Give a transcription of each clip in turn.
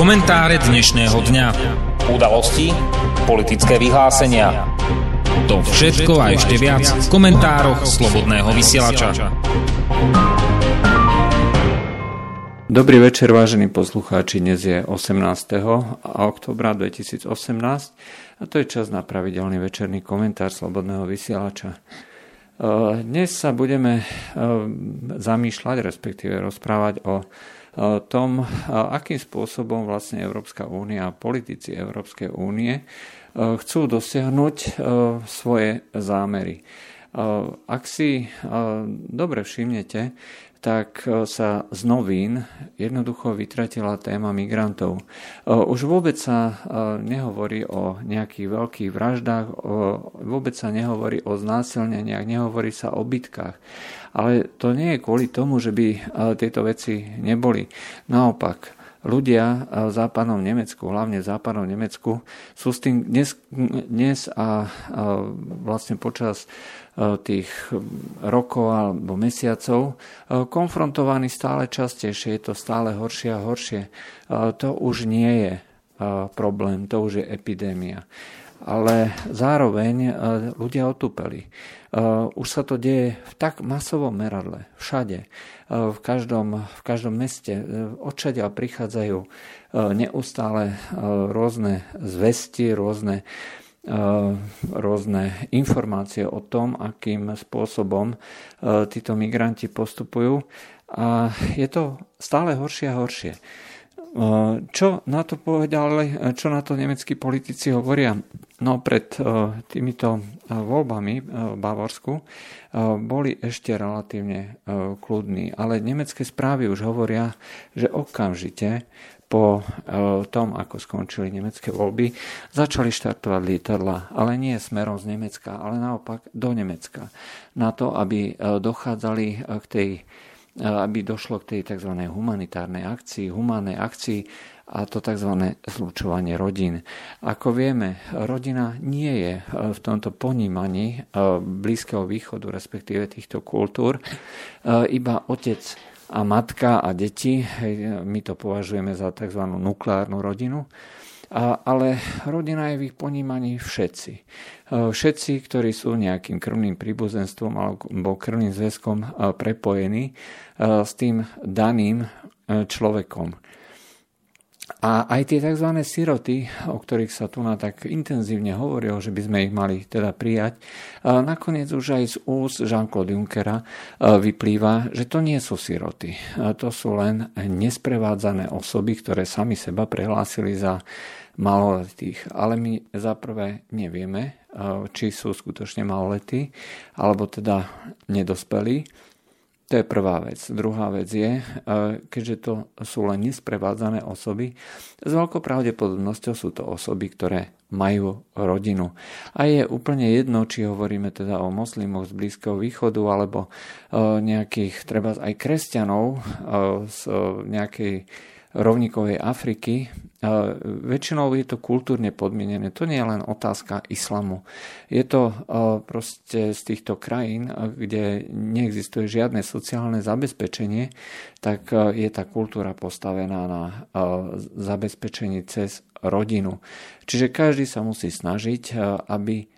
Komentáre dnešného dňa. Udalosti, politické vyhlásenia. To všetko a ešte viac v komentároch Slobodného vysielača. Dobrý večer, vážení poslucháči. Dnes je 18. oktobra 2018 a to je čas na pravidelný večerný komentár Slobodného vysielača. Dnes sa budeme zamýšľať, respektíve rozprávať o tom, akým spôsobom vlastne Európska únia a politici Európskej únie chcú dosiahnuť svoje zámery. Ak si dobre všimnete, tak e, sa z novín jednoducho vytratila téma migrantov. E, už vôbec sa e, nehovorí o nejakých veľkých vraždách, vôbec sa nehovorí o znásilneniach, nehovorí sa o bitkách. Ale to nie je kvôli tomu, že by tieto veci neboli. Naopak, ľudia v západnom Nemecku, hlavne v západnom Nemecku, sú s tým dnes, dnes a, a vlastne počas E, tých rokov alebo mesiacov e, konfrontovaní stále častejšie, je to stále horšie a horšie. E, to už nie je problém, to už je epidémia. Ale zároveň ľudia otupeli. Už sa to deje v tak masovom meradle, všade, v každom, v každom meste. Odčadia prichádzajú neustále rôzne zvesti, rôzne rôzne informácie o tom, akým spôsobom títo migranti postupujú a je to stále horšie a horšie. Čo na to povedali, čo na to nemeckí politici hovoria? No pred týmito voľbami v Bavorsku boli ešte relatívne kľudní, ale nemecké správy už hovoria, že okamžite po tom, ako skončili nemecké voľby, začali štartovať lietadla, ale nie smerom z Nemecka, ale naopak do Nemecka. Na to, aby dochádzali k tej aby došlo k tej tzv. humanitárnej akcii, humánnej akcii a to tzv. zlučovanie rodín. Ako vieme, rodina nie je v tomto ponímaní Blízkeho východu, respektíve týchto kultúr, iba otec a matka a deti, my to považujeme za tzv. nukleárnu rodinu, ale rodina je v ich ponímaní všetci. E, všetci, ktorí sú nejakým krvným príbuzenstvom alebo krvným zväzkom e, prepojení e, s tým daným človekom. A aj tie tzv. siroty, o ktorých sa tu na tak intenzívne hovorilo, že by sme ich mali teda prijať, nakoniec už aj z úst Jean-Claude Junckera vyplýva, že to nie sú siroty. To sú len nesprevádzané osoby, ktoré sami seba prehlásili za maloletých. Ale my zaprvé nevieme, či sú skutočne maloletí, alebo teda nedospelí to je prvá vec. Druhá vec je, e, keďže to sú len nesprevádzané osoby, s veľkou pravdepodobnosťou sú to osoby, ktoré majú rodinu. A je úplne jedno, či hovoríme teda o moslimoch z Blízkeho východu alebo e, nejakých, treba aj kresťanov e, z nejakej rovníkovej Afriky. Väčšinou je to kultúrne podmienené. To nie je len otázka islamu. Je to proste z týchto krajín, kde neexistuje žiadne sociálne zabezpečenie, tak je tá kultúra postavená na zabezpečení cez rodinu. Čiže každý sa musí snažiť, aby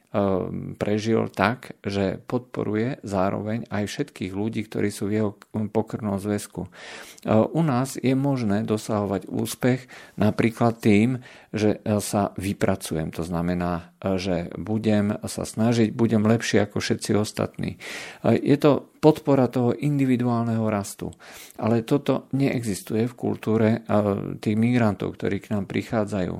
prežil tak, že podporuje zároveň aj všetkých ľudí, ktorí sú v jeho pokrvnom zväzku. Ehm, u nás je možné dosahovať úspech napríklad tým, že e, sa vypracujem. To znamená, e, že budem sa snažiť, budem lepší ako všetci ostatní. E, je to podpora toho individuálneho rastu. Ale toto neexistuje v kultúre tých migrantov, ktorí k nám prichádzajú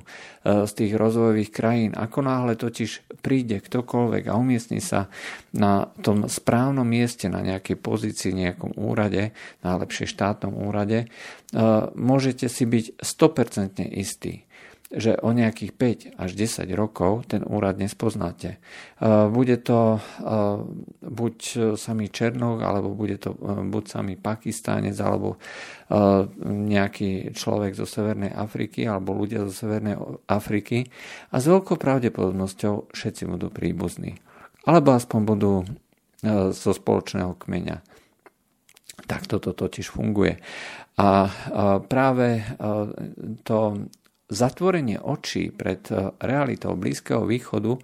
z tých rozvojových krajín. Ako náhle totiž príde ktokoľvek a umiestni sa na tom správnom mieste, na nejakej pozícii, nejakom úrade, najlepšie štátnom úrade, môžete si byť 100% istí, že o nejakých 5 až 10 rokov ten úrad nespoznáte. Bude to buď samý Černok, alebo bude to buď samý Pakistánec, alebo nejaký človek zo Severnej Afriky, alebo ľudia zo Severnej Afriky. A s veľkou pravdepodobnosťou všetci budú príbuzní. Alebo aspoň budú zo spoločného kmeňa. Tak toto totiž funguje. A práve to zatvorenie očí pred e, realitou Blízkeho východu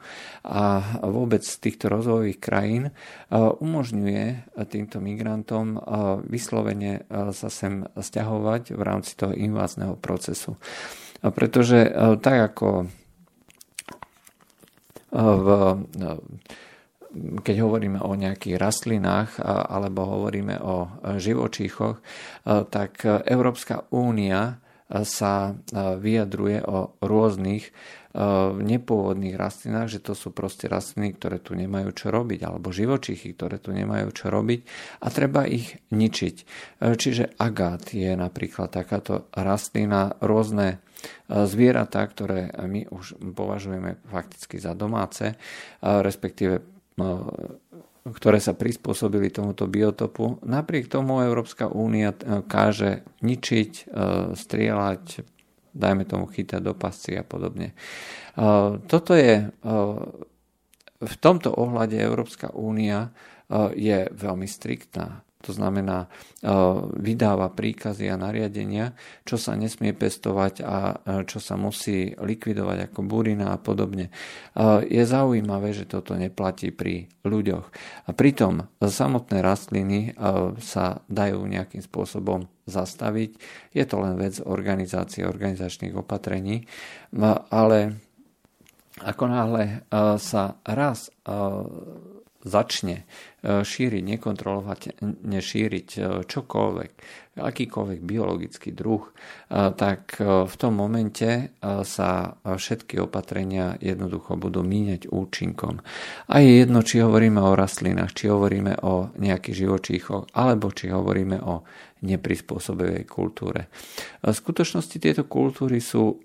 a vôbec týchto rozvojových krajín e, umožňuje týmto migrantom vyslovene sa sem stiahovať v rámci toho invázneho procesu. Pretože tak ako v, keď hovoríme o nejakých rastlinách alebo hovoríme o živočíchoch, tak Európska únia sa e, vyjadruje o rôznych e, nepôvodných rastlinách, že to sú proste rastliny, ktoré tu nemajú čo robiť, alebo živočichy, ktoré tu nemajú čo robiť a treba ich ničiť. E, čiže agát je napríklad takáto rastlina, rôzne zvieratá, ktoré my už považujeme fakticky za domáce, respektíve ktoré sa prispôsobili tomuto biotopu. Napriek tomu Európska únia e, káže ničiť, e, strieľať, dajme tomu chytať do pasci a podobne. E, toto je v tomto ohľade Európska únia je veľmi striktná. To znamená, e, vydáva príkazy a nariadenia, čo sa nesmie pestovať a čo sa musí likvidovať ako burina a podobne. E, je zaujímavé, že toto neplatí pri ľuďoch. A pritom samotné rastliny e, sa dajú nejakým spôsobom zastaviť. Je to len vec organizácie, organizačných opatrení, ale ako náhle sa raz začne e, šíriť, nekontrolovať, nešíriť e, čokoľvek, akýkoľvek biologický druh, e, tak v tom momente sa všetky opatrenia jednoducho budú míňať účinkom. A je jedno, či hovoríme o rastlinách, či hovoríme o nejakých živočíchoch, alebo či hovoríme o neprispôsobivej kultúre. V skutočnosti tieto kultúry sú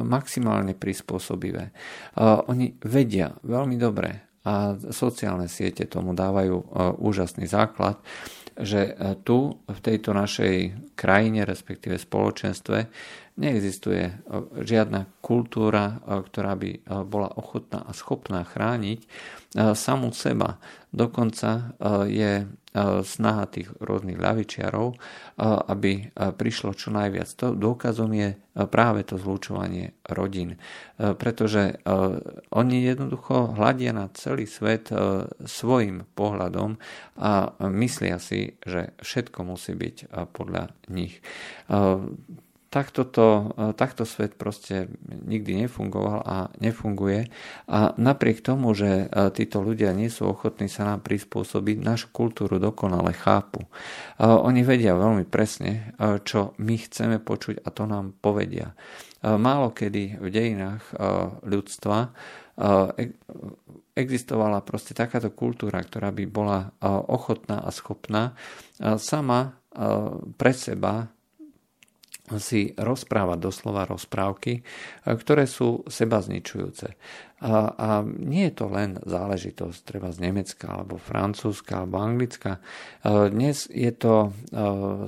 maximálne prispôsobivé. Oni vedia veľmi dobre, a sociálne siete tomu dávajú e, úžasný základ, že e, tu v tejto našej krajine, respektíve spoločenstve, neexistuje e, žiadna kultúra, ktorá by bola ochotná a schopná chrániť samú seba. Dokonca je snaha tých rôznych ľavičiarov, aby prišlo čo najviac. To dôkazom je práve to zlúčovanie rodín. Pretože oni jednoducho hľadia na celý svet svojim pohľadom a myslia si, že všetko musí byť podľa nich takto, to, e, takto svet proste nikdy nefungoval a nefunguje. A napriek tomu, že e, títo ľudia nie sú ochotní sa nám prispôsobiť, našu kultúru dokonale chápu. E, oni vedia veľmi presne, čo my chceme počuť a to nám povedia. Málo kedy v dejinách ľudstva existovala proste takáto kultúra, ktorá by bola ochotná a schopná sama pre seba si rozprávať doslova rozprávky, ktoré sú seba zničujúce. A, a nie je to len záležitosť treba z Nemecka, alebo Francúzska, alebo Anglicka. Dnes je to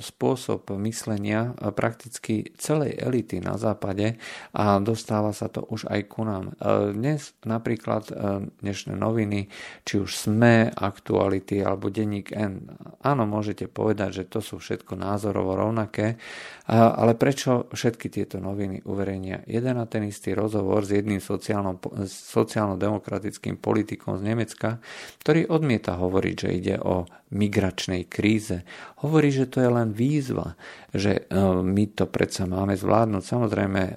spôsob myslenia prakticky celej elity na západe a dostáva sa to už aj ku nám. Dnes napríklad dnešné noviny, či už SME, Aktuality alebo Denník N, áno, môžete povedať, že to sú všetko názorovo rovnaké, ale prečo všetky tieto noviny uverejnia jeden a ten istý rozhovor s jedným sociálnom sociálno-demokratickým politikom z Nemecka, ktorý odmieta hovoriť, že ide o migračnej kríze. Hovorí, že to je len výzva, že e, my to predsa máme zvládnuť. Samozrejme, e,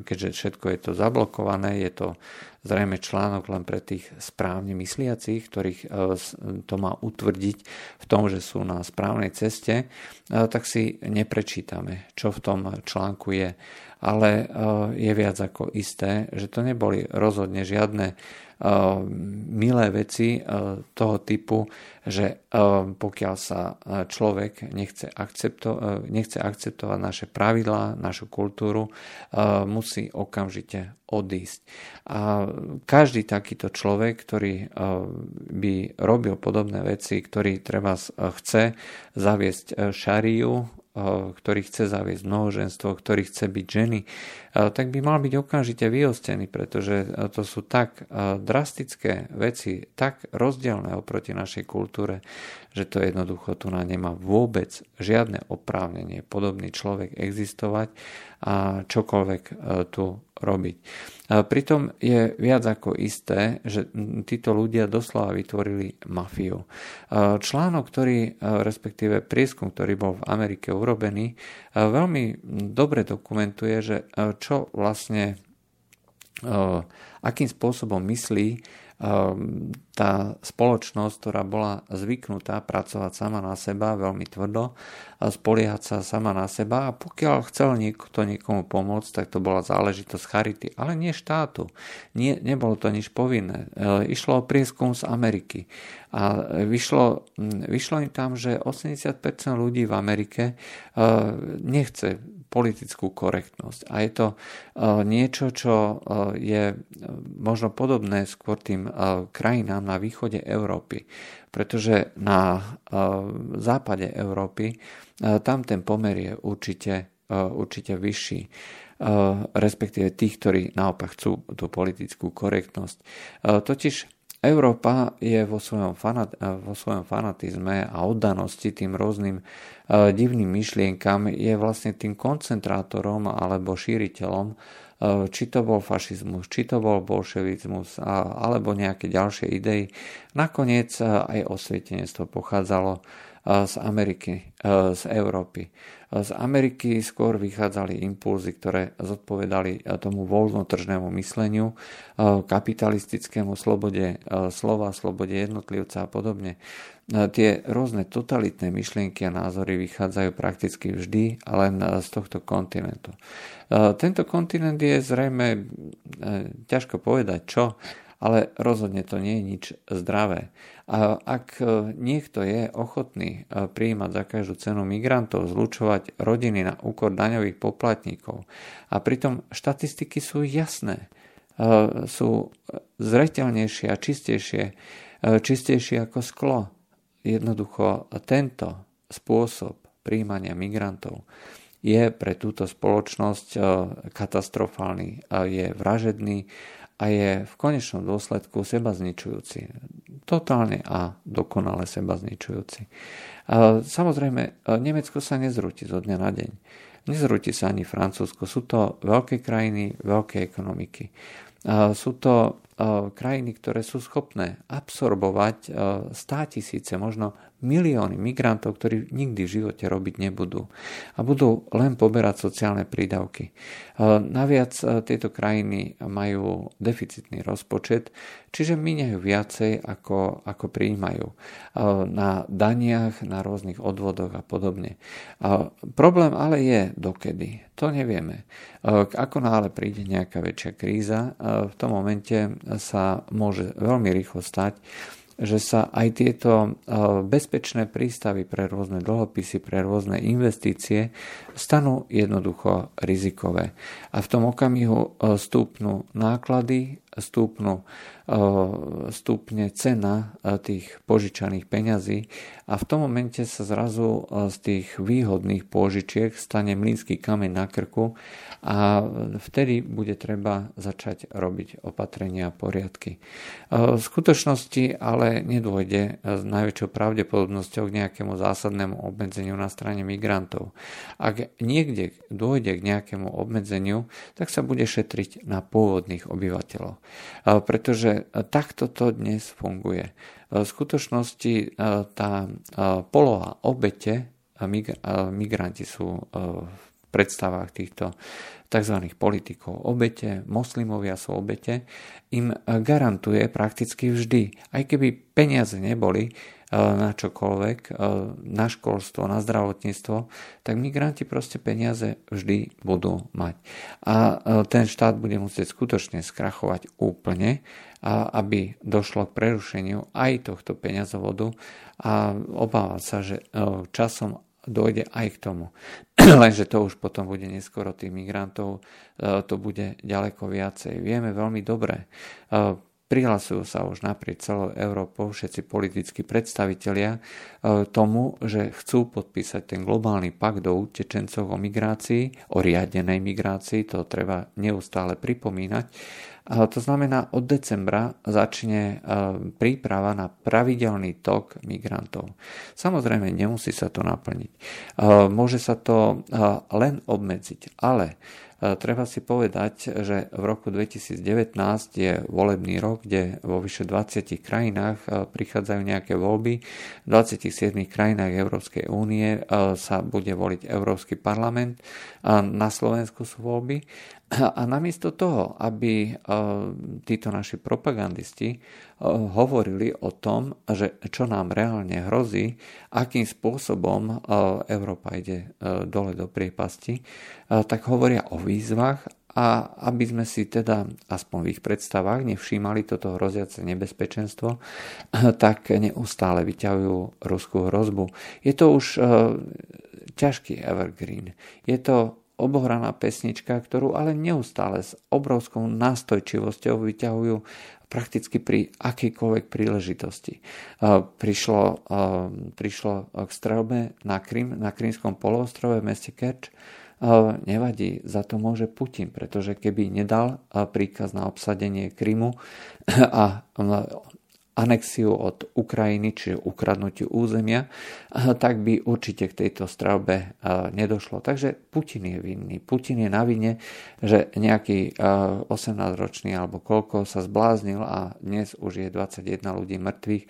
keďže všetko je to zablokované, je to zrejme článok len pre tých správne mysliacich, ktorých e, to má utvrdiť v tom, že sú na správnej ceste, tak si neprečítame, čo v tom článku je ale eh, je viac ako isté, že to neboli rozhodne žiadne eh, milé veci eh, toho typu, že pokiaľ sa človek nechce, akcepto- nechce akceptovať naše pravidlá, našu kultúru, musí okamžite odísť. A každý takýto človek, ktorý by robil podobné veci, ktorý treba chce zaviesť šariu ktorý chce zaviesť mnohoženstvo, ktorý chce byť ženy, tak by mal byť okamžite vyostený, pretože to sú tak drastické veci, tak rozdielne oproti našej kultúre, že to jednoducho tu na nemá vôbec žiadne oprávnenie podobný človek existovať a čokoľvek tu robiť. Pritom je viac ako isté, že títo ľudia doslova vytvorili mafiu. Článok, ktorý, e, respektíve prieskum, ktorý bol v Amerike urobený, e, veľmi dobre dokumentuje, že čo vlastne akým spôsobom myslí tá spoločnosť, ktorá bola zvyknutá pracovať sama na seba veľmi tvrdo a spoliehať sa sama na seba a pokiaľ chcel niekto niekomu pomôcť, tak to bola záležitosť charity, ale nie štátu. Nie, nebolo to nič povinné. E, išlo o prieskum z Ameriky a vyšlo, vyšlo im tam, že 80% ľudí v Amerike e, nechce politickú korektnosť. A je to e, niečo, čo e, je možno podobné skôr tým krajinám na východe Európy. Pretože na západe Európy tam ten pomer je určite, určite vyšší respektíve tých, ktorí naopak chcú tú politickú korektnosť. Totiž Európa je vo svojom, fanat, vo svojom fanatizme a oddanosti tým rôznym uh, divným myšlienkam je vlastne tým koncentrátorom alebo šíriteľom, uh, či to bol fašizmus, či to bol bolševizmus uh, alebo nejaké ďalšie idei. Nakoniec aj osvietenectvo pochádzalo z Ameriky, z Európy. Z Ameriky skôr vychádzali impulzy, ktoré zodpovedali eh, tomu voľnotržnému mysleniu, eh, kapitalistickému slobode eh, slova, slobode jednotlivca a podobne. Tie rôzne totalitné myšlienky a názory vychádzajú prakticky vždy len z tohto kontinentu. Tento kontinent je zrejme ťažko povedať čo, ale rozhodne to nie je nič zdravé. A ak e, niekto je ochotný e, prijímať za každú cenu migrantov, zlučovať rodiny na úkor daňových poplatníkov, a pritom štatistiky sú jasné, e, sú zreteľnejšie a čistejšie, čistejšie ako sklo. Jednoducho tento spôsob príjmania migrantov je pre túto spoločnosť katastrofálny, je vražedný a je v konečnom dôsledku seba zničujúci. Totálne a dokonale seba zničujúci. Samozrejme, Nemecko sa nezrúti zo dňa na deň. Nezrúti sa ani Francúzsko. Sú to veľké krajiny, veľké ekonomiky. Sú to krajiny, ktoré sú schopné absorbovať 100 tisíce, možno milióny migrantov, ktorí nikdy v živote robiť nebudú a budú len poberať sociálne prídavky. E, naviac e, tieto krajiny majú deficitný rozpočet, čiže míňajú viacej ako, ako prijímajú e, na daniach, na rôznych odvodoch a podobne. Problém ale je dokedy. To nevieme. Ako náhle príde nejaká väčšia kríza, v tom momente sa môže veľmi rýchlo stať, že sa aj tieto e, bezpečné prístavy pre rôzne dlhopisy, pre rôzne investície stanú jednoducho rizikové. A v tom okamihu e, stúpnú náklady, stúpnú, e, stúpne cena tých požičaných peňazí a v tom momente sa zrazu z tých výhodných pôžičiek stane mlínsky kameň na krku a vtedy bude treba začať robiť opatrenia a poriadky. V skutočnosti ale nedôjde s najväčšou pravdepodobnosťou k nejakému zásadnému obmedzeniu na strane migrantov. Ak niekde dôjde k nejakému obmedzeniu, tak sa bude šetriť na pôvodných obyvateľov. Pretože takto to dnes funguje. V skutočnosti tá poloha obete migranti sú v predstavách týchto tzv. politikov. Obete, moslimovia sú obete, im garantuje prakticky vždy, aj keby peniaze neboli, e, na čokoľvek, e, na školstvo, na zdravotníctvo, tak migranti proste peniaze vždy budú mať. A e, ten štát bude musieť skutočne skrachovať úplne, aby došlo k prerušeniu aj tohto peňazovodu a obáva sa, že časom dojde aj k tomu. Lenže to už potom bude neskoro tých migrantov, e, to bude ďaleko viacej. Vieme veľmi dobre, e, prihlasujú sa už naprieč celou Európou všetci politickí predstavitelia tomu, že chcú podpísať ten globálny pakt o utečencoch o migrácii, o riadenej migrácii, to treba neustále pripomínať. To znamená, od decembra začne príprava na pravidelný tok migrantov. Samozrejme, nemusí sa to naplniť. Môže sa to len obmedziť, ale Treba si povedať, že v roku 2019 je volebný rok, kde vo vyše 20 krajinách prichádzajú nejaké voľby. V 27 krajinách Európskej únie sa bude voliť Európsky parlament. Na Slovensku sú voľby a namiesto toho, aby títo naši propagandisti hovorili o tom, že čo nám reálne hrozí, akým spôsobom Európa ide dole do priepasti, tak hovoria o výzvach a aby sme si teda aspoň v ich predstavách nevšímali toto hroziace nebezpečenstvo, tak neustále vyťahujú ruskú hrozbu. Je to už ťažký evergreen. Je to obohraná pesnička, ktorú ale neustále s obrovskou nástojčivosťou vyťahujú prakticky pri akýkoľvek príležitosti. Prišlo, prišlo k strelbe na Krym, na Krymskom poloostrove v meste Kerč. Nevadí, za to môže Putin, pretože keby nedal príkaz na obsadenie Krymu a anexiu od Ukrajiny, čiže ukradnutiu územia, tak by určite k tejto strelbe nedošlo. Takže Putin je vinný. Putin je na vine, že nejaký 18-ročný alebo koľko sa zbláznil a dnes už je 21 ľudí mŕtvych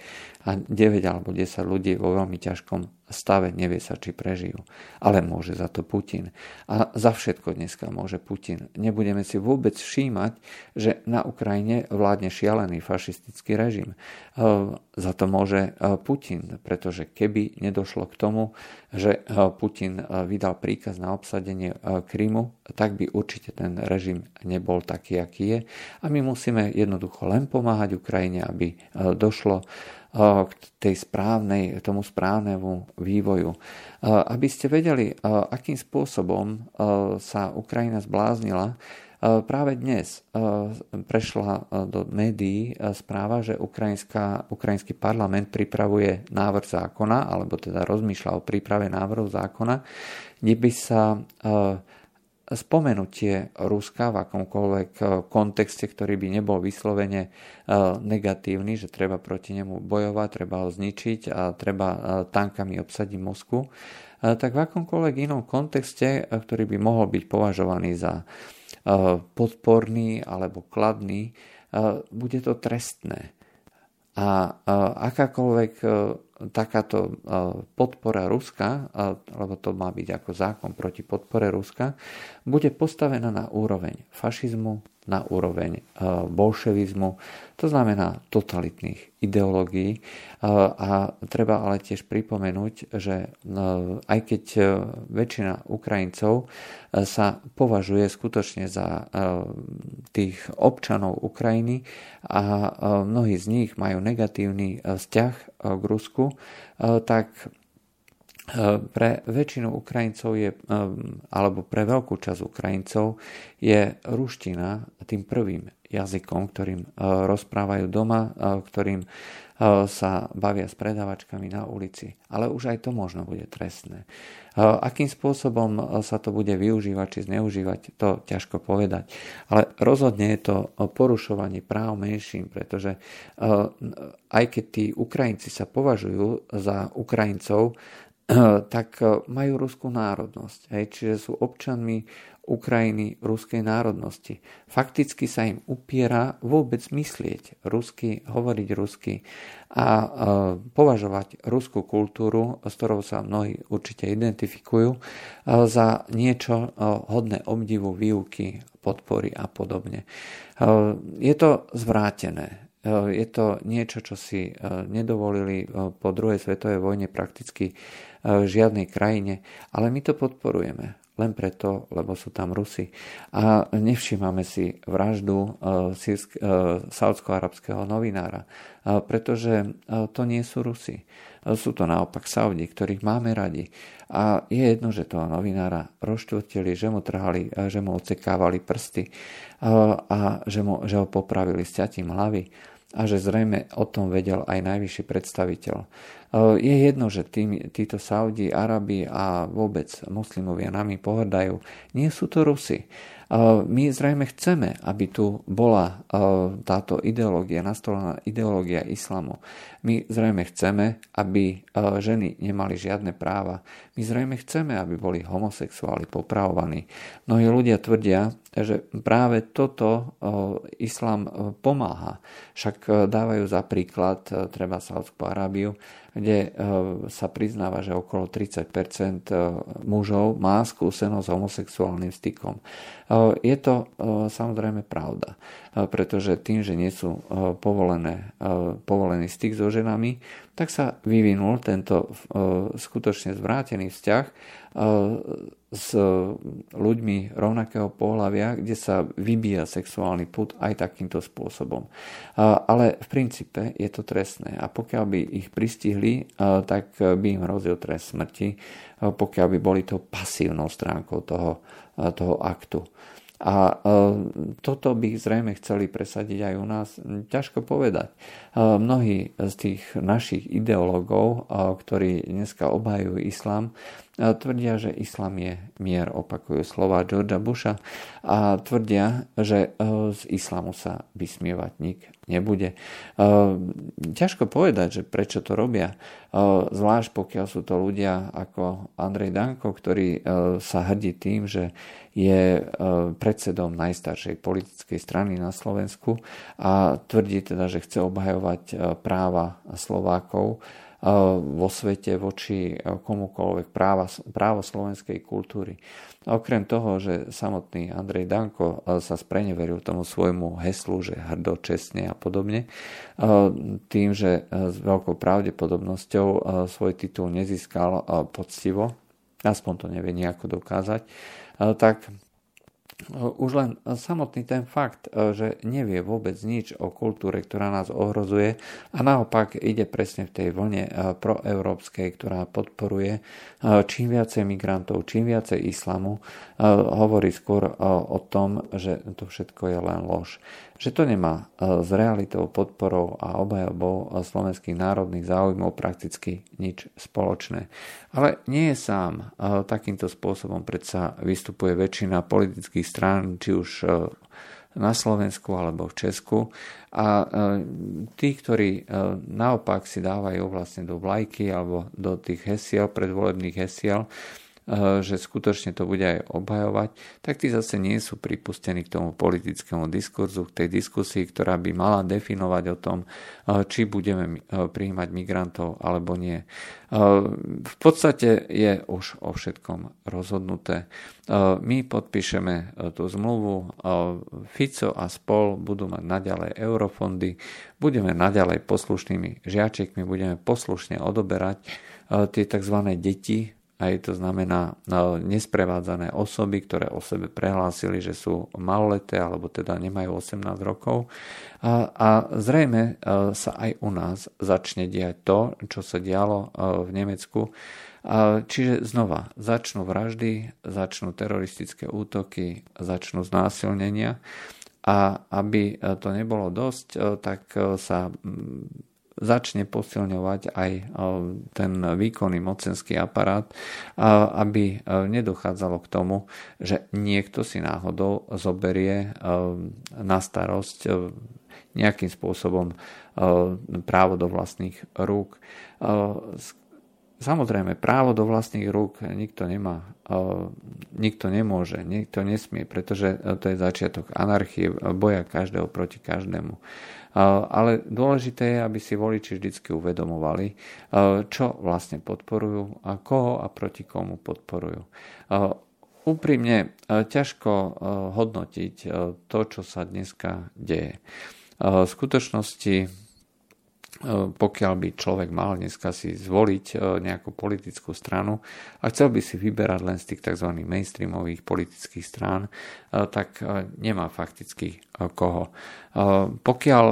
a 9 alebo 10 ľudí vo veľmi ťažkom stave, nevie sa, či prežijú. Ale môže za to Putin. A za všetko dneska môže Putin. Nebudeme si vôbec všímať, že na Ukrajine vládne šialený fašistický režim. E, za to môže e, Putin, pretože keby nedošlo k tomu, že e, Putin vydal príkaz na obsadenie Krymu, tak by určite ten režim nebol taký, aký je. A my musíme jednoducho len pomáhať Ukrajine, aby došlo k tej správnej, tomu správnemu vývoju. Aby ste vedeli, akým spôsobom sa Ukrajina zbláznila, Práve dnes prešla do médií správa, že ukrajinský parlament pripravuje návrh zákona, alebo teda rozmýšľa o príprave návrhu zákona, kde by sa spomenutie Ruska v akomkoľvek eh, kontexte, ktorý by nebol vyslovene eh, negatívny, že treba proti nemu bojovať, treba ho zničiť a treba eh, tankami obsadiť Moskvu, tak v akomkoľvek inom kontexte, ktorý by mohol byť považovaný za podporný alebo kladný, bude to trestné. A akákoľvek takáto podpora Ruska, lebo to má byť ako zákon proti podpore Ruska, bude postavená na úroveň fašizmu, na úroveň bolševizmu, to znamená totalitných ideológií. A treba ale tiež pripomenúť, že aj keď väčšina Ukrajincov sa považuje skutočne za tých občanov Ukrajiny a mnohí z nich majú negatívny vzťah k Rusku, tak pre väčšinu Ukrajincov je, alebo pre veľkú časť Ukrajincov je ruština tým prvým jazykom, ktorým rozprávajú doma, ktorým sa bavia s predávačkami na ulici. Ale už aj to možno bude trestné. Akým spôsobom sa to bude využívať či zneužívať, to ťažko povedať. Ale rozhodne je to porušovanie práv menším, pretože aj keď tí Ukrajinci sa považujú za Ukrajincov, tak majú ruskú národnosť. Hej, čiže sú občanmi Ukrajiny ruskej národnosti. Fakticky sa im upiera vôbec myslieť rusky, hovoriť rusky a považovať ruskú kultúru, s ktorou sa mnohí určite identifikujú, za niečo hodné obdivu, výuky, podpory a podobne. Je to zvrátené. Je to niečo, čo si nedovolili po druhej svetovej vojne prakticky žiadnej krajine, ale my to podporujeme len preto, lebo sú tam Rusi. A nevšímame si vraždu uh, sírsk, uh, saudsko-arabského novinára, uh, pretože to nie sú Rusi. Sú to naopak Saudi, ktorých máme radi. A je jedno, že toho novinára rozštvrtili, že mu trhali, že mu ocekávali prsty a že, mu, že ho popravili s ťatím hlavy a že zrejme o tom vedel aj najvyšší predstaviteľ. Je jedno, že tí, títo Saudi, Arabi a vôbec moslimovia nami pohrdajú. Nie sú to Rusy. My zrejme chceme, aby tu bola táto ideológia, nastolená ideológia islamu. My zrejme chceme, aby ženy nemali žiadne práva. My zrejme chceme, aby boli homosexuáli popravovaní. Mnohí ľudia tvrdia, že práve toto islám pomáha. Však dávajú za príklad treba Saudskú Arábiu, kde sa priznáva, že okolo 30% mužov má skúsenosť s homosexuálnym stykom. Je to samozrejme pravda, pretože tým, že nie sú povolené, povolený styk so ženami, tak sa vyvinul tento skutočne zvrátený vzťah s ľuďmi rovnakého pohľavia, kde sa vybíja sexuálny put aj takýmto spôsobom. Ale v princípe je to trestné a pokiaľ by ich pristihli, tak by im hrozil trest smrti, pokiaľ by boli to pasívnou stránkou toho, toho aktu. A toto by zrejme chceli presadiť aj u nás. Ťažko povedať. Mnohí z tých našich ideológov, ktorí dneska obhajujú islám, tvrdia, že islám je mier, opakujú slova Georgia Busha. A tvrdia, že z islamu sa vysmievať nik nebude. Ťažko povedať, že prečo to robia, zvlášť pokiaľ sú to ľudia ako Andrej Danko, ktorý sa hrdí tým, že je predsedom najstaršej politickej strany na Slovensku a tvrdí teda, že chce obhajovať práva Slovákov vo svete voči komukoľvek práva, právo slovenskej kultúry. Okrem toho, že samotný Andrej Danko sa spreneveril tomu svojmu heslu, že hrdo, čestne a podobne, tým, že s veľkou pravdepodobnosťou svoj titul nezískal poctivo, aspoň to nevie nejako dokázať, tak už len samotný ten fakt, e, že nevie vôbec nič o kultúre, ktorá nás ohrozuje a naopak ide presne v tej vlne e, proeurópskej, ktorá podporuje e, čím viacej migrantov, čím viacej islamu, hovorí skôr o tom, že to všetko je len lož že to nemá s realitou, podporou a obhajobou slovenských národných záujmov prakticky nič spoločné. Ale nie je sám. Takýmto spôsobom predsa vystupuje väčšina politických strán, či už na Slovensku alebo v Česku. A tí, ktorí naopak si dávajú vlastne do vlajky alebo do tých hesiel, predvolebných hesiel, že skutočne to bude aj obhajovať, tak tí zase nie sú pripustení k tomu politickému diskurzu, k tej diskusii, ktorá by mala definovať o tom, eh, či budeme eh, prijímať migrantov alebo nie. V podstate je už o všetkom rozhodnuté. My podpíšeme tú zmluvu, Fico a spol budú mať naďalej eurofondy, budeme naďalej poslušnými žiačikmi, budeme poslušne odoberať tie tzv. deti aj to znamená no, nesprevádzané osoby, ktoré o sebe prehlásili, že sú maloleté alebo teda nemajú 18 rokov. A, a zrejme e, sa aj u nás začne diať to, čo sa dialo e, v Nemecku. Čiže znova, začnú vraždy, začnú teroristické útoky, začnú znásilnenia a aby to nebolo dosť, e, tak sa začne posilňovať aj e, ten výkonný mocenský aparát, aby e, nedochádzalo k tomu, že niekto si náhodou zoberie e, na starosť nejakým spôsobom právo do vlastných rúk. Samozrejme, právo do vlastných rúk nikto nemá, nikto nemôže, nikto nesmie, pretože to je začiatok anarchie, boja každého proti každému. Ale dôležité je, aby si voliči vždy uvedomovali, čo vlastne podporujú a koho a proti komu podporujú. Úprimne ťažko hodnotiť to, čo sa dneska deje. V skutočnosti pokiaľ by človek mal dneska si zvoliť nejakú politickú stranu a chcel by si vyberať len z tých tzv. mainstreamových politických strán, tak nemá fakticky koho. Pokiaľ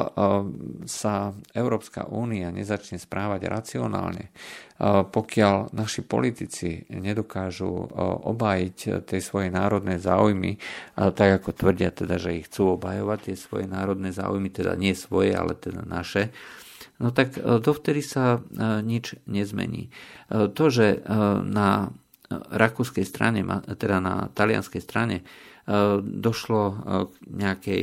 sa Európska únia nezačne správať racionálne, pokiaľ naši politici nedokážu obájiť tie svoje národné záujmy, tak ako tvrdia teda, že ich chcú obhajovať, tie svoje národné záujmy, teda nie svoje, ale teda naše, no tak dovtedy sa nič nezmení. To, že na rakúskej strane, teda na talianskej strane došlo k nejakej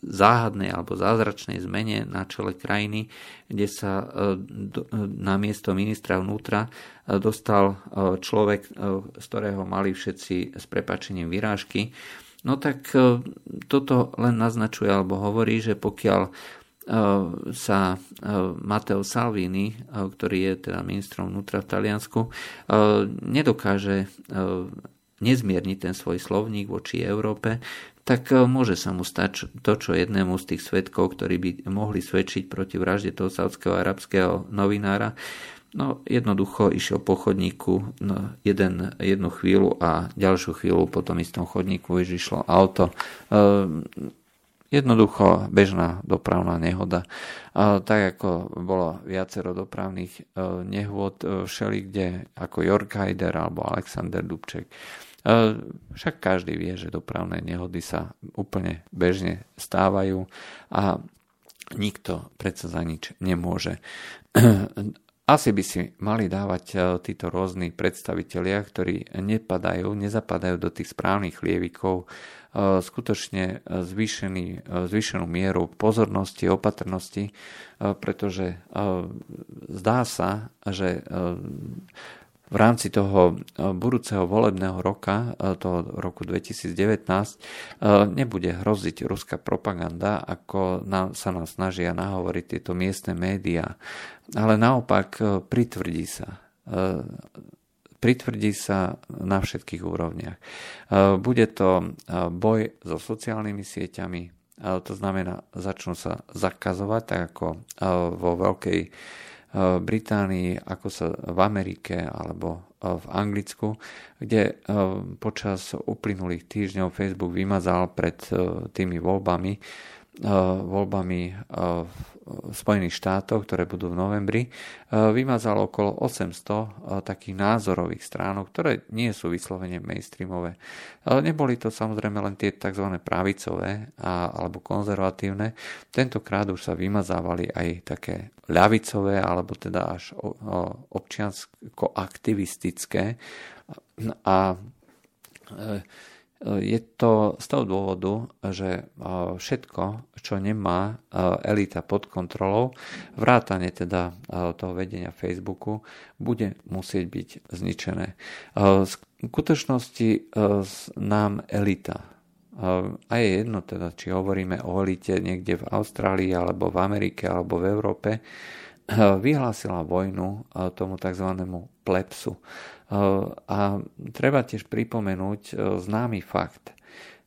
záhadnej alebo zázračnej zmene na čele krajiny, kde sa e, e, na miesto ministra vnútra e, dostal človek, z ktorého mali všetci s prepačením vyrážky. No tak toto len naznačuje alebo hovorí, že pokiaľ sa Matteo Salvini, ktorý je teda ministrom vnútra v Taliansku, nedokáže nezmierniť ten svoj slovník voči Európe, tak môže sa mu stať to, čo jednému z tých svetkov, ktorí by mohli svedčiť proti vražde toho saudského arabského novinára, No, jednoducho išiel po chodníku no, jeden, jednu chvíľu a ďalšiu chvíľu po tom istom chodníku už išlo auto. E, jednoducho bežná dopravná nehoda. E, tak ako bolo viacero dopravných e, nehôd e, všeli kde ako Jörg Haider alebo Alexander Dubček. Však každý vie, že dopravné nehody sa úplne bežne stávajú a nikto predsa za nič nemôže. Asi by si mali dávať e, títo rôzni predstavitelia, ktorí nepadajú, nezapadajú do tých správnych lievikov, e, skutočne zvýšený, e, zvýšenú mieru pozornosti, opatrnosti, pretože zdá sa, že v rámci toho e, budúceho volebného roka, e, toho roku 2019, e, nebude hroziť ruská propaganda, ako sa nám snažia nahovoriť tieto miestne médiá, ale naopak pritvrdí sa pritvrdí sa na všetkých úrovniach. Bude to boj so sociálnymi sieťami, to znamená, začnú sa zakazovať, tak ako vo veľkej Británii, ako sa v Amerike alebo v Anglicku, kde počas uplynulých týždňov Facebook vymazal pred tými voľbami voľbami v Spojených štátoch, ktoré budú v novembri, vymazalo okolo 800 takých názorových stránok, ktoré nie sú vyslovene mainstreamové. Neboli to samozrejme len tie tzv. pravicové alebo konzervatívne. Tentokrát už sa vymazávali aj také ľavicové alebo teda až občiansko-aktivistické a je to z toho dôvodu, že všetko, čo nemá elita pod kontrolou, vrátane teda toho vedenia Facebooku, bude musieť byť zničené. V skutočnosti nám elita, a je jedno teda, či hovoríme o elite niekde v Austrálii, alebo v Amerike, alebo v Európe, vyhlásila vojnu tomu tzv. plepsu. A treba tiež pripomenúť známy fakt,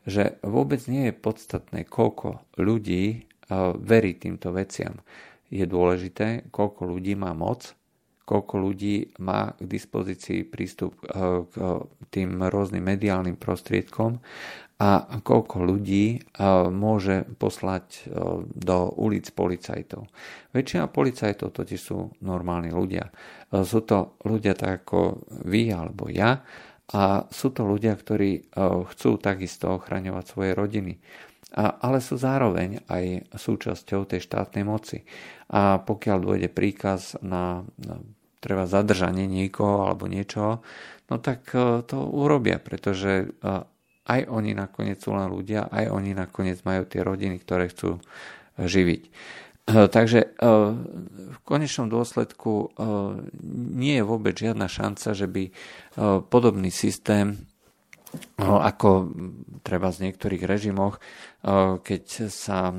že vôbec nie je podstatné, koľko ľudí verí týmto veciam. Je dôležité, koľko ľudí má moc, koľko ľudí má k dispozícii prístup k tým rôznym mediálnym prostriedkom a koľko ľudí môže poslať do ulic policajtov. Väčšina policajtov totiž sú normálni ľudia. Sú to ľudia tak ako vy alebo ja a sú to ľudia, ktorí chcú takisto ochraňovať svoje rodiny. Ale sú zároveň aj súčasťou tej štátnej moci. A pokiaľ dôjde príkaz na, treba zadržanie niekoho alebo niečoho, no tak to urobia, pretože aj oni nakoniec sú len ľudia, aj oni nakoniec majú tie rodiny, ktoré chcú živiť. Eh, takže eh, v konečnom dôsledku nie je vôbec žiadna šanca, že by podobný systém ako treba z niektorých režimoch, keď sa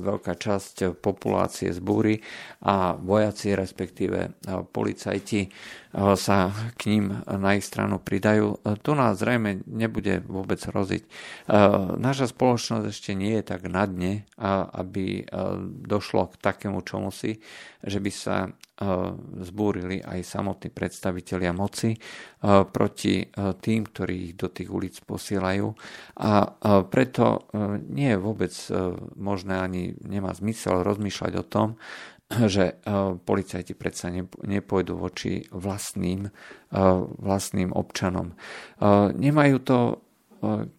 veľká časť populácie zbúri a vojaci, respektíve policajti sa k ním na ich stranu pridajú. Tu nás zrejme nebude vôbec hroziť. Naša spoločnosť ešte nie je tak na dne, aby došlo k takému čomusi, že by sa zbúrili aj samotní predstavitelia moci proti tým, ktorí ich do tých ulic posielajú. A preto nie je vôbec možné ani nemá zmysel rozmýšľať o tom, že policajti predsa nepôjdu voči vlastným, vlastným občanom. Nemajú to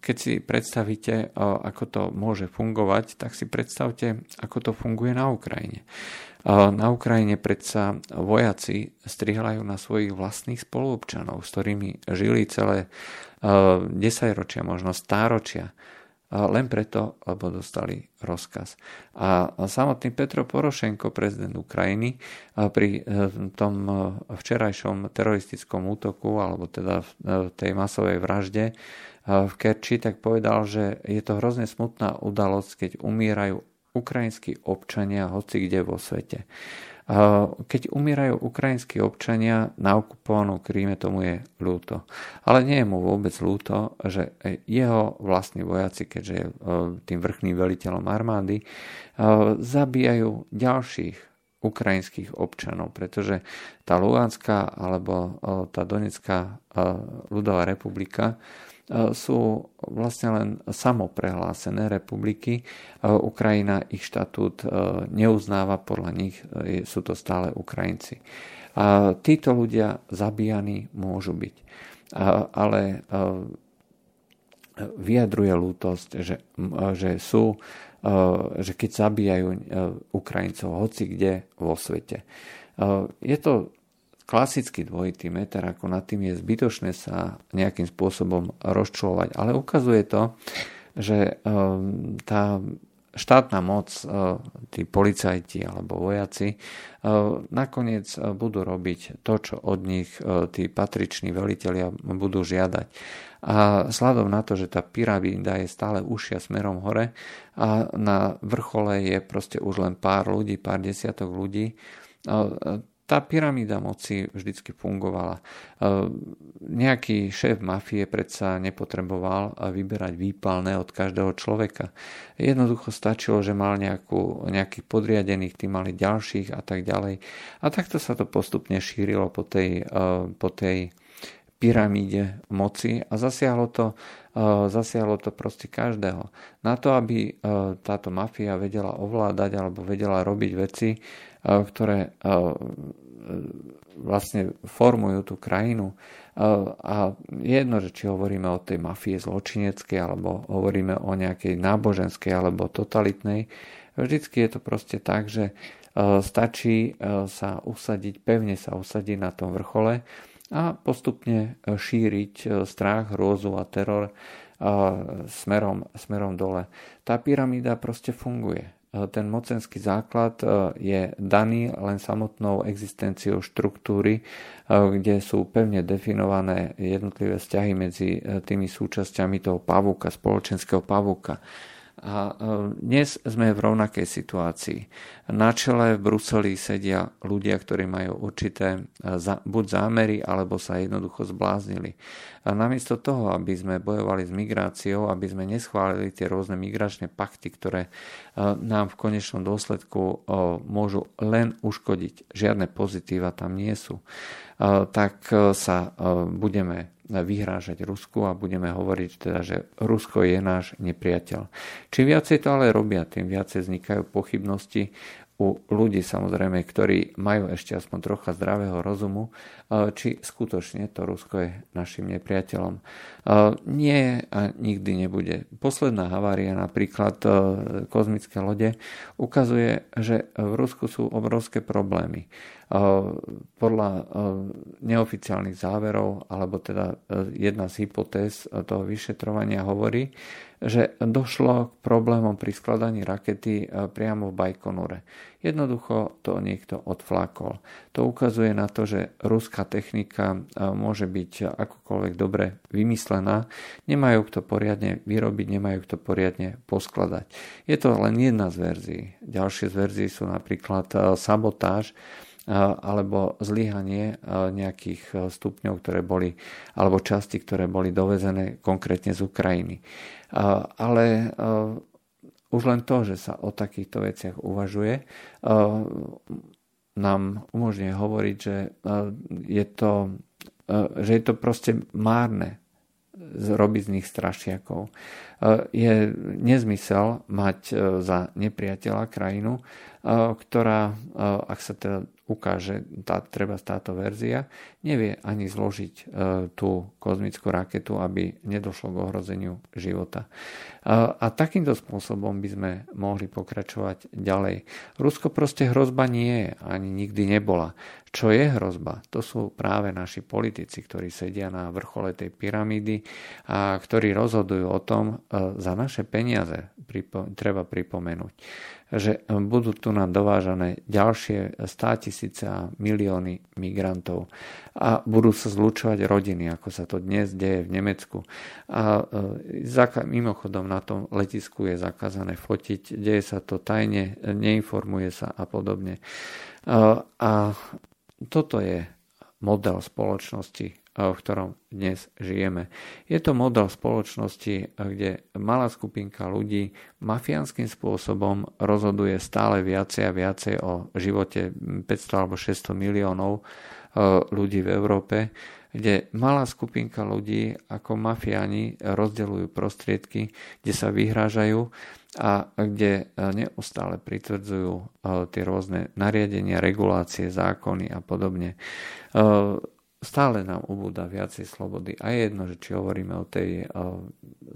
keď si predstavíte, ako to môže fungovať, tak si predstavte, ako to funguje na Ukrajine. Na Ukrajine predsa vojaci strihajú na svojich vlastných spoluobčanov, s ktorými žili celé 10 ročia, možno stáročia len preto, lebo dostali rozkaz. A samotný Petro Porošenko, prezident Ukrajiny, pri e, tom e, včerajšom teroristickom útoku, alebo teda v e, tej masovej vražde v Kerči, tak povedal, že je to hrozne smutná udalosť, keď umierajú ukrajinskí občania hoci kde vo svete. Keď umierajú ukrajinskí občania na okupovanom Kríme, tomu je ľúto. Ale nie je mu vôbec ľúto, že jeho vlastní vojaci, keďže je tým vrchným veliteľom armády, zabíjajú ďalších ukrajinských občanov, pretože tá Luganská alebo tá Donetská ľudová republika E, sú vlastne len samoprehlásené republiky. E, Ukrajina ich štatút e, neuznáva, podľa nich sú to stále Ukrajinci. Títo ľudia zabíjani môžu byť. Ale vyjadruje lútosť, že, že sú že keď zabíjajú Ukrajincov hoci kde vo svete. Je to klasický dvojitý meter, ako nad tým je zbytočné sa nejakým spôsobom rozčulovať. Ale ukazuje to, že ehm, tá štátna moc, e, tí policajti alebo vojaci, e, nakoniec e, budú robiť to, čo od nich tí patriční velitelia budú žiadať. A sladom na to, že tá pyramída je stále užšia smerom hore a na vrchole je proste už len pár ľudí, pár desiatok ľudí, tá pyramída moci vždycky fungovala. E, nejaký šéf mafie predsa nepotreboval vyberať výpalné od každého človeka. Jednoducho stačilo, že mal nejakú, nejakých podriadených, tí mali ďalších a tak ďalej. A takto sa to postupne šírilo po tej, e, po tej pyramíde moci a zasiahlo to, e, zasiahlo to proste každého. Na to, aby táto mafia vedela ovládať alebo vedela robiť veci, ktoré vlastne formujú tú krajinu. A jedno, že či hovoríme o tej mafie zločineckej, alebo hovoríme o nejakej náboženskej alebo totalitnej, vždycky je to proste tak, že stačí sa usadiť, pevne sa usadiť na tom vrchole a postupne šíriť strach, hrôzu a teror smerom, smerom dole. Tá pyramída proste funguje. E, ten mocenský základ e, je daný len samotnou existenciou štruktúry, e, kde sú pevne definované jednotlivé vzťahy medzi tými súčasťami toho pavúka, spoločenského pavúka. A dnes sme v rovnakej situácii. Na čele v Bruseli sedia ľudia, ktorí majú určité buď zámery, alebo sa jednoducho zbláznili. A namiesto toho, aby sme bojovali s migráciou, aby sme neschválili tie rôzne migračné pakty, ktoré nám v konečnom dôsledku môžu len uškodiť, žiadne pozitíva tam nie sú, tak sa budeme vyhrážať Rusku a budeme hovoriť teda, že Rusko je náš nepriateľ. Čím viacej to ale robia, tým viacej vznikajú pochybnosti u ľudí samozrejme, ktorí majú ešte aspoň trocha zdravého rozumu, či skutočne to Rusko je našim nepriateľom. E, nie a nikdy nebude. Posledná havária, napríklad e, kozmické lode, ukazuje, že v Rusku sú obrovské problémy. Podľa neoficiálnych záverov, alebo teda jedna z hypotéz toho vyšetrovania hovorí, že došlo k problémom pri skladaní rakety priamo v Bajkonure Jednoducho to niekto odflakol. To ukazuje na to, že ruská technika môže byť akokoľvek dobre vymyslená, nemajú kto poriadne vyrobiť, nemajú kto poriadne poskladať. Je to len jedna z verzií. Ďalšie z verzií sú napríklad sabotáž, alebo zlyhanie nejakých stupňov, ktoré boli, alebo časti, ktoré boli dovezené konkrétne z Ukrajiny. Ale už len to, že sa o takýchto veciach uvažuje, nám umožňuje hovoriť, že je to, že je to proste márne robiť z nich strašiakov. Je nezmysel mať za nepriateľa krajinu, ktorá, ak sa teda ukáže tá, treba táto verzia, nevie ani zložiť e, tú kozmickú raketu, aby nedošlo k ohrozeniu života. A, a takýmto spôsobom by sme mohli pokračovať ďalej. Rusko proste hrozba nie je, ani nikdy nebola. Čo je hrozba? To sú práve naši politici, ktorí sedia na vrchole tej pyramídy a ktorí rozhodujú o tom e, za naše peniaze, treba pripomenúť že budú tu nám dovážané ďalšie 100 tisíce a milióny migrantov a budú sa zlučovať rodiny, ako sa to dnes deje v Nemecku. A e, mimochodom na tom letisku je zakázané fotiť, deje sa to tajne, neinformuje sa a podobne. A toto je model spoločnosti, v ktorom dnes žijeme. Je to model spoločnosti, kde malá skupinka ľudí mafiánskym spôsobom rozhoduje stále viacej a viacej o živote 500 alebo 600 miliónov e, ľudí v Európe, kde malá skupinka ľudí ako mafiáni rozdeľujú prostriedky, kde sa vyhrážajú a kde e, neustále pritvrdzujú e, tie rôzne nariadenia, regulácie, zákony a podobne stále nám ubúda viacej slobody. A je jedno, že či hovoríme o tej uh,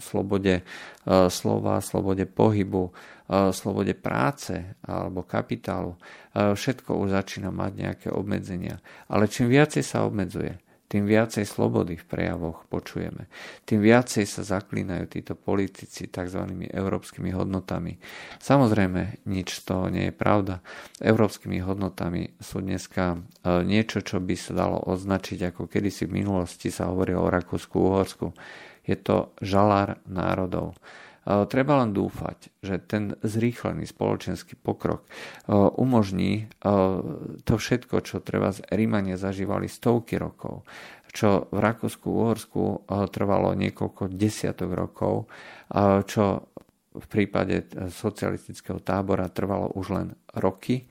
slobode uh, slova, slobode pohybu, uh, slobode práce alebo kapitálu. Všetko už začína mať nejaké obmedzenia. Ale čím viacej sa obmedzuje, tým viacej slobody v prejavoch počujeme. Tým viacej sa zaklínajú títo politici tzv. európskymi hodnotami. Samozrejme, nič toho nie je pravda. Európskymi hodnotami sú dneska e, niečo, čo by sa dalo označiť, ako kedysi v minulosti sa hovorilo o Rakúsku-Uhorsku. Je to žalár národov. Treba len dúfať, že ten zrýchlený spoločenský pokrok umožní to všetko, čo treba z Rímania zažívali stovky rokov, čo v Rakúsku, Uhorsku trvalo niekoľko desiatok rokov, čo v prípade socialistického tábora trvalo už len roky,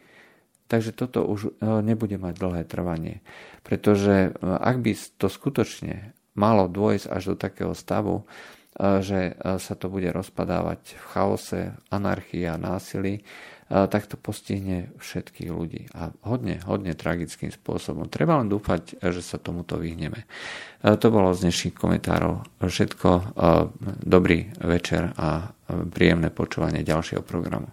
takže toto už nebude mať dlhé trvanie. Pretože ak by to skutočne malo dôjsť až do takého stavu, že sa to bude rozpadávať v chaose, anarchii a násilí, tak to postihne všetkých ľudí. A hodne, hodne tragickým spôsobom. Treba len dúfať, že sa tomuto vyhneme. To bolo z dnešných komentárov všetko. Dobrý večer a príjemné počúvanie ďalšieho programu.